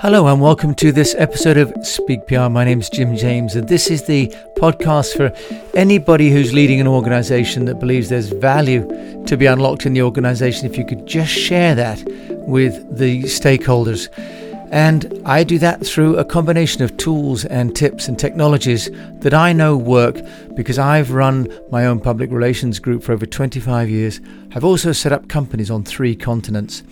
Hello and welcome to this episode of Speak PR. My name is Jim James, and this is the podcast for anybody who's leading an organization that believes there's value to be unlocked in the organization. If you could just share that with the stakeholders. And I do that through a combination of tools and tips and technologies that I know work because I've run my own public relations group for over 25 years. I've also set up companies on three continents.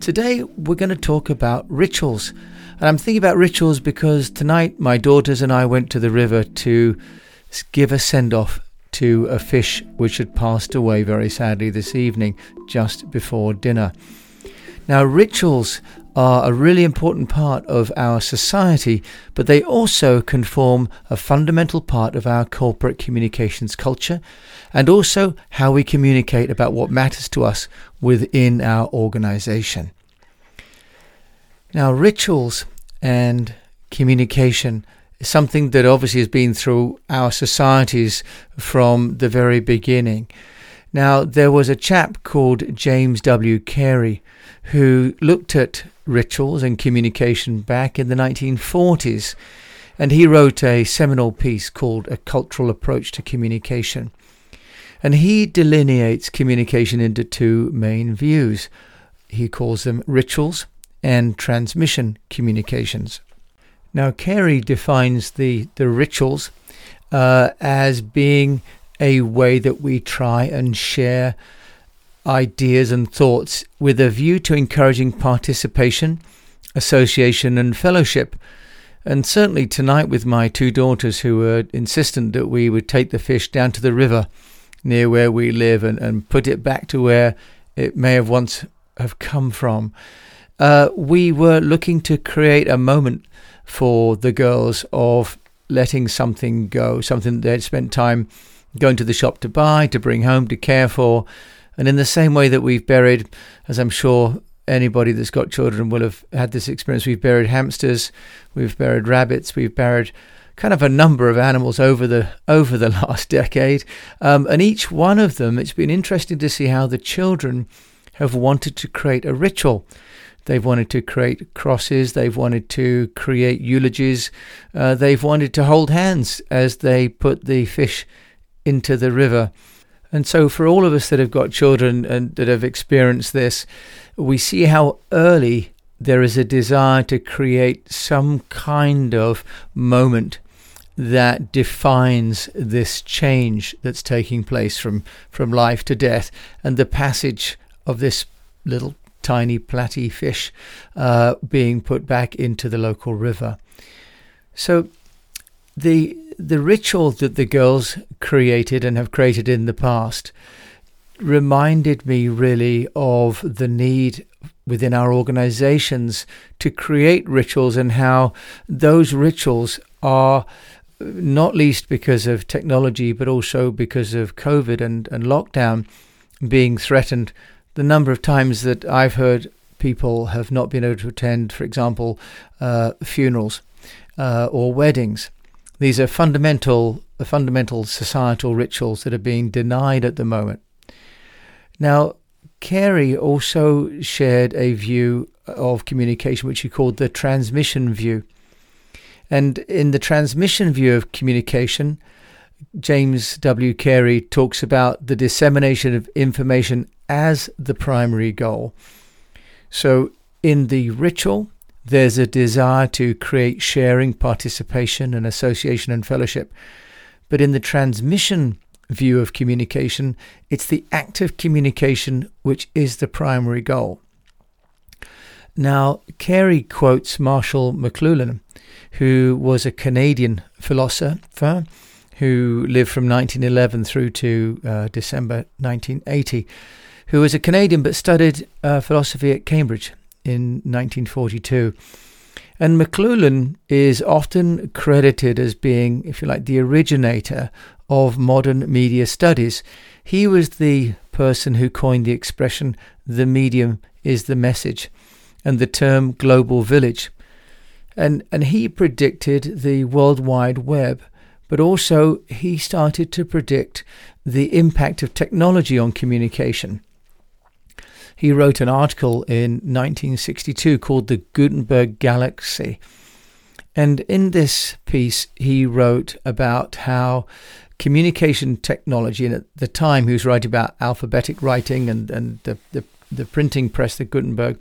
Today, we're going to talk about rituals. And I'm thinking about rituals because tonight my daughters and I went to the river to give a send off to a fish which had passed away very sadly this evening just before dinner. Now, rituals are a really important part of our society, but they also can form a fundamental part of our corporate communications culture and also how we communicate about what matters to us within our organization. Now, rituals and communication is something that obviously has been through our societies from the very beginning. Now, there was a chap called James W. Carey who looked at rituals and communication back in the 1940s, and he wrote a seminal piece called A Cultural Approach to Communication. And he delineates communication into two main views. He calls them rituals and transmission communications. Now, Carey defines the, the rituals uh, as being a way that we try and share ideas and thoughts with a view to encouraging participation, association, and fellowship. And certainly tonight, with my two daughters who were insistent that we would take the fish down to the river near where we live and, and put it back to where it may have once have come from, uh, we were looking to create a moment for the girls of letting something go, something they'd spent time going to the shop to buy, to bring home, to care for, and in the same way that we've buried, as I'm sure anybody that's got children will have had this experience, we've buried hamsters, we've buried rabbits, we've buried kind of a number of animals over the over the last decade, um, and each one of them, it's been interesting to see how the children have wanted to create a ritual. They've wanted to create crosses. They've wanted to create eulogies. Uh, they've wanted to hold hands as they put the fish into the river. And so, for all of us that have got children and that have experienced this, we see how early there is a desire to create some kind of moment that defines this change that's taking place from, from life to death and the passage of this little tiny platy fish uh, being put back into the local river. So the the ritual that the girls created and have created in the past reminded me really of the need within our organizations to create rituals and how those rituals are not least because of technology but also because of covid and, and lockdown being threatened. The number of times that i've heard people have not been able to attend for example uh, funerals uh, or weddings these are fundamental, fundamental societal rituals that are being denied at the moment. Now, Carey also shared a view of communication which he called the transmission view. And in the transmission view of communication, James W. Carey talks about the dissemination of information as the primary goal. So, in the ritual, there's a desire to create sharing, participation, and association and fellowship. But in the transmission view of communication, it's the active communication which is the primary goal. Now, Carey quotes Marshall McLuhan, who was a Canadian philosopher who lived from 1911 through to uh, December 1980, who was a Canadian but studied uh, philosophy at Cambridge in 1942. And McLuhan is often credited as being, if you like, the originator of modern media studies. He was the person who coined the expression, the medium is the message, and the term global village. And, and he predicted the World Wide Web, but also he started to predict the impact of technology on communication. He wrote an article in 1962 called The Gutenberg Galaxy. And in this piece, he wrote about how communication technology, and at the time he was writing about alphabetic writing and, and the, the, the printing press, the Gutenberg,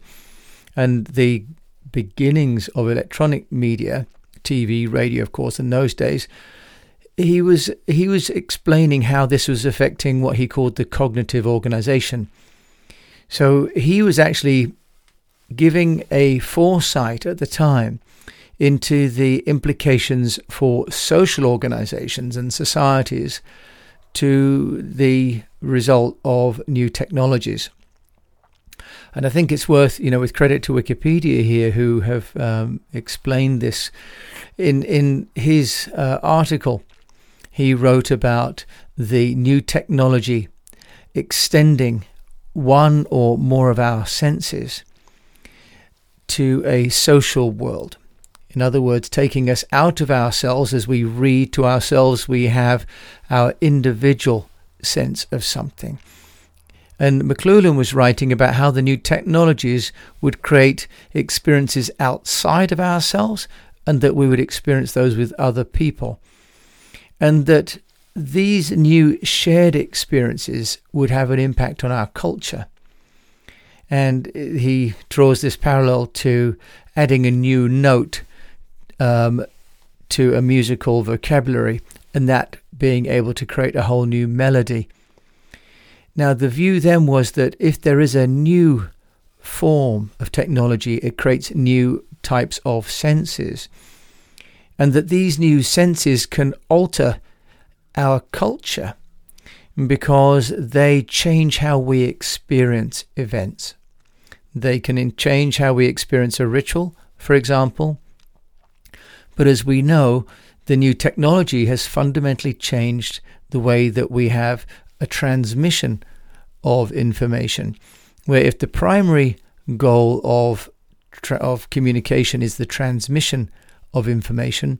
and the beginnings of electronic media, TV, radio, of course, in those days, he was he was explaining how this was affecting what he called the cognitive organization. So he was actually giving a foresight at the time into the implications for social organizations and societies to the result of new technologies. And I think it's worth, you know, with credit to Wikipedia here, who have um, explained this in in his uh, article he wrote about the new technology extending one or more of our senses to a social world. In other words, taking us out of ourselves as we read to ourselves, we have our individual sense of something. And McLuhan was writing about how the new technologies would create experiences outside of ourselves and that we would experience those with other people and that these new shared experiences would have an impact on our culture. And he draws this parallel to adding a new note um, to a musical vocabulary, and that being able to create a whole new melody. Now, the view then was that if there is a new form of technology, it creates new types of senses and that these new senses can alter our culture because they change how we experience events. They can change how we experience a ritual, for example. But as we know, the new technology has fundamentally changed the way that we have a transmission of information. Where if the primary goal of of communication is the transmission of information,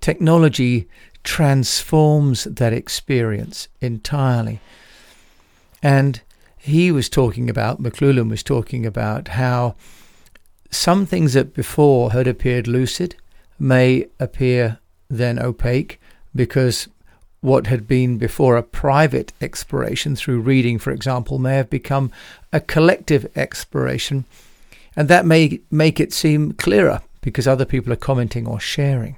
technology transforms that experience entirely. And he was talking about, McLuhan was talking about how some things that before had appeared lucid may appear then opaque because what had been before a private exploration through reading, for example, may have become a collective exploration. And that may make it seem clearer because other people are commenting or sharing.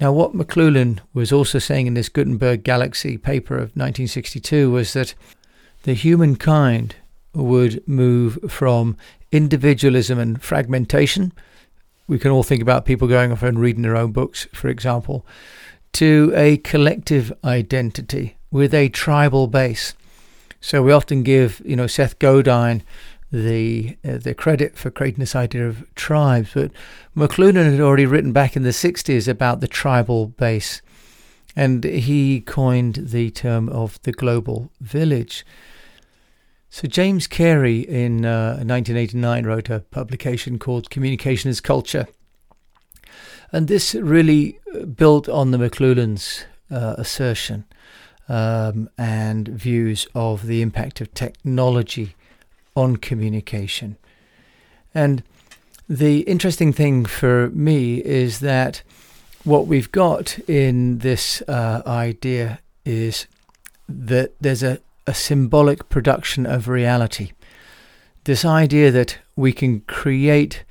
Now, what McLuhan was also saying in this Gutenberg Galaxy paper of 1962 was that the humankind would move from individualism and fragmentation. We can all think about people going off and reading their own books, for example, to a collective identity with a tribal base. So we often give, you know, Seth Godin the uh, the credit for creating this idea of tribes. But McLuhan had already written back in the 60s about the tribal base, and he coined the term of the global village. So James Carey in uh, 1989 wrote a publication called Communication as Culture. And this really uh, built on the McLuhan's uh, assertion um, and views of the impact of technology on communication. And the interesting thing for me is that what we've got in this uh, idea is that there's a, a symbolic production of reality. This idea that we can create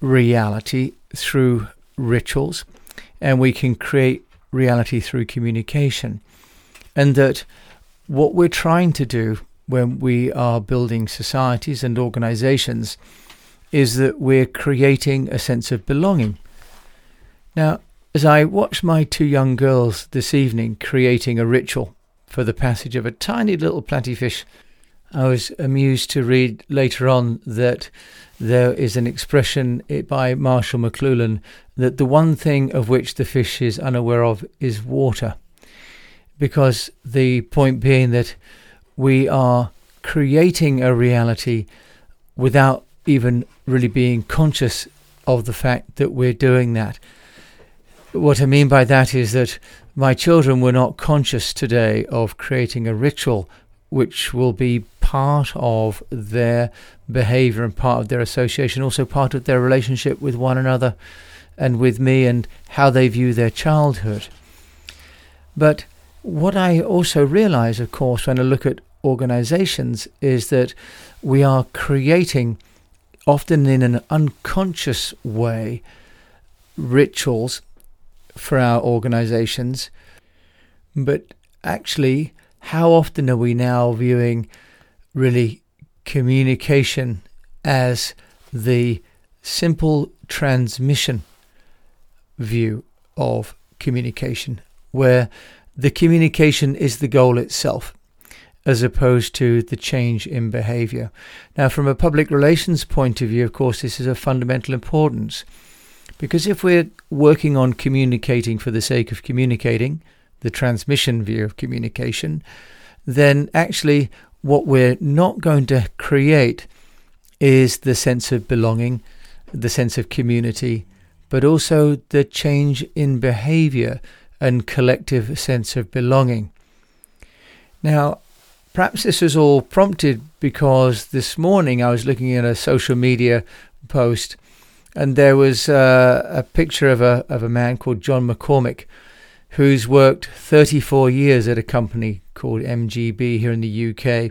reality through rituals and we can create reality through communication. And that what we're trying to do when we are building societies and organizations is that we're creating a sense of belonging. Now, as I watched my two young girls this evening creating a ritual for the passage of a tiny little platyfish, I was amused to read later on that there is an expression by Marshall McLuhan that the one thing of which the fish is unaware of is water. Because the point being that we are creating a reality without even really being conscious of the fact that we're doing that. What I mean by that is that my children were not conscious today of creating a ritual which will be part of their behavior and part of their association, also part of their relationship with one another and with me and how they view their childhood. But what I also realize, of course, when I look at organizations, is that we are creating, often in an unconscious way, rituals for our organizations. But actually, how often are we now viewing really communication as the simple transmission view of communication, where the communication is the goal itself, as opposed to the change in behavior. Now, from a public relations point of view, of course, this is of fundamental importance. Because if we're working on communicating for the sake of communicating, the transmission view of communication, then actually what we're not going to create is the sense of belonging, the sense of community, but also the change in behavior and collective sense of belonging. Now, perhaps this was all prompted because this morning I was looking at a social media post and there was uh, a picture of a of a man called John McCormick who's worked 34 years at a company called MGB here in the UK,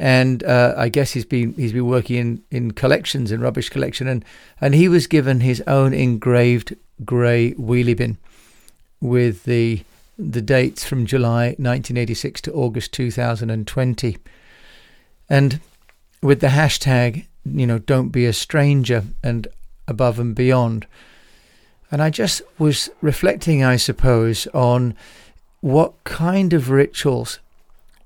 and uh, I guess he's been he's been working in, in collections in rubbish collection, and and he was given his own engraved grey wheelie bin with the the dates from July 1986 to August 2020, and with the hashtag you know don't be a stranger and above and beyond. And I just was reflecting, I suppose, on what kind of rituals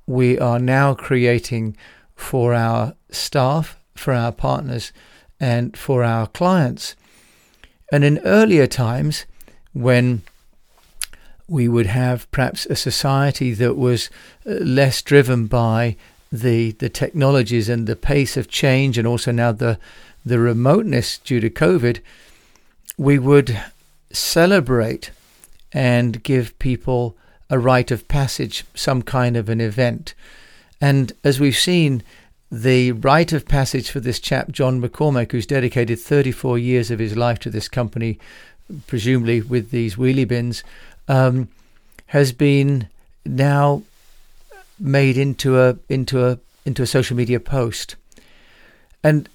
we are now creating for our staff, for our partners, and for our clients. And in earlier times, when we would have perhaps a society that was uh, less driven by the the technologies and the pace of change, and also now the the remoteness due to COVID, we would celebrate and give people a rite of passage, some kind of an event. And as we've seen, the rite of passage for this chap, John McCormack, who's dedicated 34 years of his life to this company, presumably with these wheelie bins, um, has been now made into a into a into a social media post. And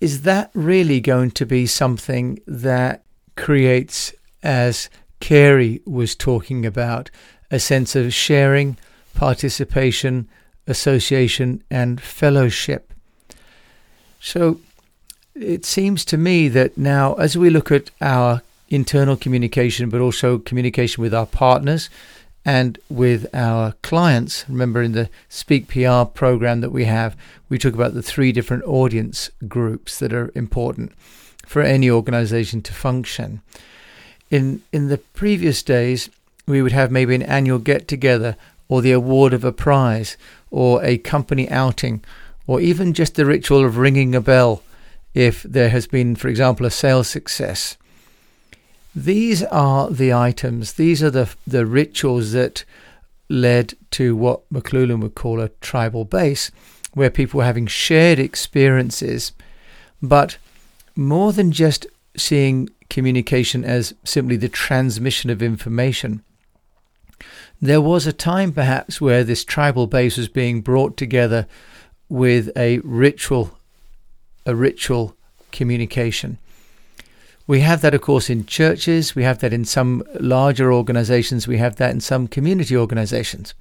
is that really going to be something that creates, as Carey was talking about, a sense of sharing, participation, association, and fellowship? So it seems to me that now, as we look at our internal communication, but also communication with our partners and with our clients. Remember, in the Speak PR program that we have, we talk about the three different audience groups that are important for any organization to function. In, in the previous days, we would have maybe an annual get together or the award of a prize or a company outing or even just the ritual of ringing a bell if there has been, for example, a sales success. These are the items, these are the, the rituals that led to what McLuhan would call a tribal base, where people were having shared experiences, but more than just seeing communication as simply the transmission of information. There was a time perhaps where this tribal base was being brought together with a ritual a ritual communication. We have that, of course, in churches, we have that in some larger organizations, we have that in some community organizations.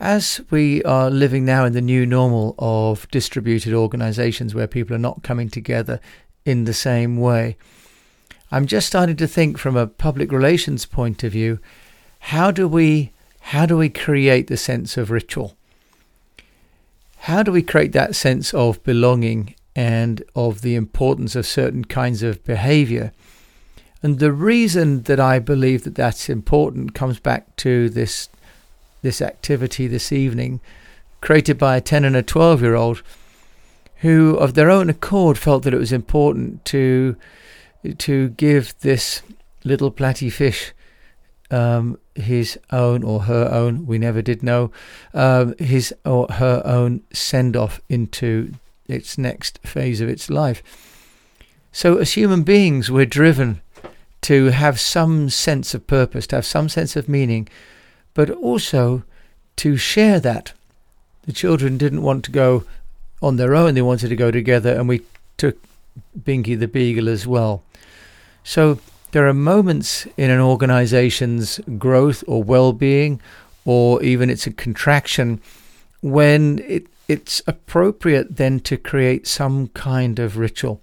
As we are living now in the new normal of distributed organizations where people are not coming together in the same way, I'm just starting to think from a public relations point of view, how do we how do we create the sense of ritual? How do we create that sense of belonging and of the importance of certain kinds of behavior. And the reason that I believe that that's important comes back to this this activity this evening created by a 10 and a 12 year old who of their own accord felt that it was important to to give this little platy fish um, his own or her own, we never did know, um, his or her own send off into its next phase of its life. So, as human beings, we're driven to have some sense of purpose, to have some sense of meaning, but also to share that. The children didn't want to go on their own, they wanted to go together, and we took Binky the Beagle as well. So, there are moments in an organization's growth or well being, or even it's a contraction, when it, it's appropriate then to create some kind of ritual.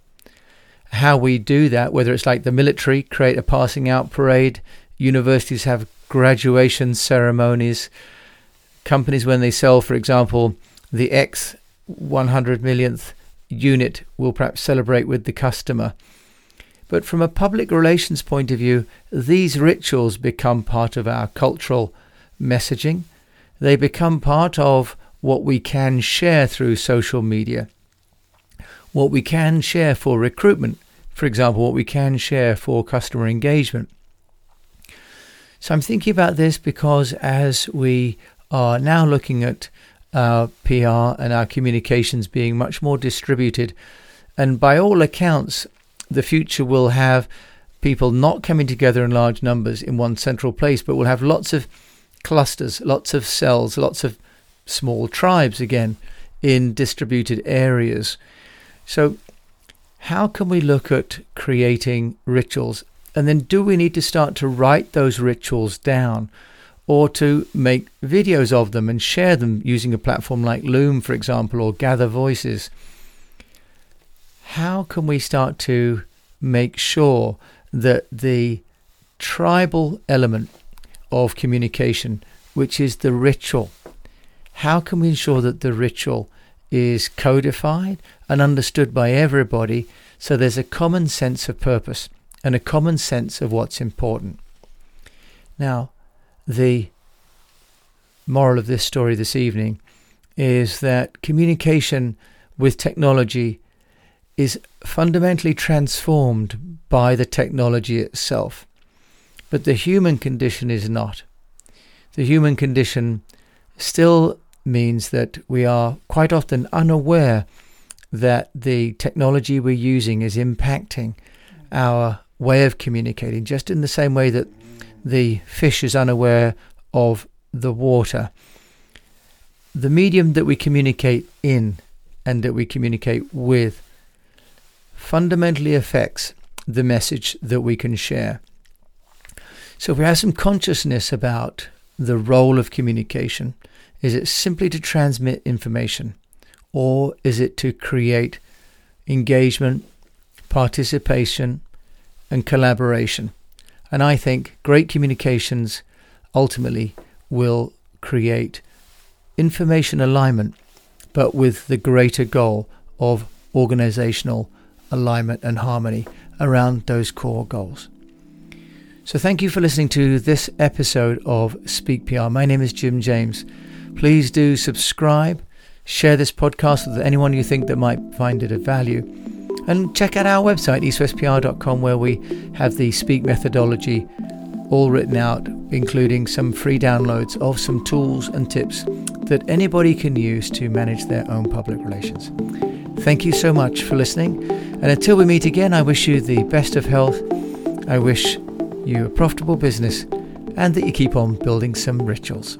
How we do that, whether it's like the military, create a passing out parade, universities have graduation ceremonies, companies, when they sell, for example, the X 100 millionth unit, will perhaps celebrate with the customer. But from a public relations point of view, these rituals become part of our cultural messaging. They become part of what we can share through social media, what we can share for recruitment, for example, what we can share for customer engagement. So I'm thinking about this because as we are now looking at uh, our PR and our communications being much more distributed, and by all accounts, the future will have people not coming together in large numbers in one central place, but we'll have lots of clusters, lots of cells, lots of small tribes again in distributed areas. So, how can we look at creating rituals? And then, do we need to start to write those rituals down or to make videos of them and share them using a platform like Loom, for example, or Gather Voices? how can we start to make sure that the tribal element of communication, which is the ritual, how can we ensure that the ritual is codified and understood by everybody so there's a common sense of purpose and a common sense of what's important? Now, the moral of this story this evening is that communication with technology is fundamentally transformed by the technology itself. But the human condition is not. The human condition still means that we are quite often unaware that the technology we're using is impacting our way of communicating, just in the same way that the fish is unaware of the water. The medium that we communicate in and that we communicate with fundamentally affects the message that we can share. So, if we have some consciousness about the role of communication, is it simply to transmit information or is it to create engagement, participation, and collaboration? And I think great communications ultimately will create information alignment, but with the greater goal of organizational alignment, and harmony around those core goals. So, thank you for listening to this episode of Speak PR. My name is Jim James. Please do subscribe, share this podcast with anyone you think that might find it of value, and check out our website, eastwestpr.com, where we have the Speak methodology all written out, including some free downloads of some tools and tips that anybody can use to manage their own public relations. Thank you so much for listening. And until we meet again, I wish you the best of health. I wish you a profitable business and that you keep on building some rituals.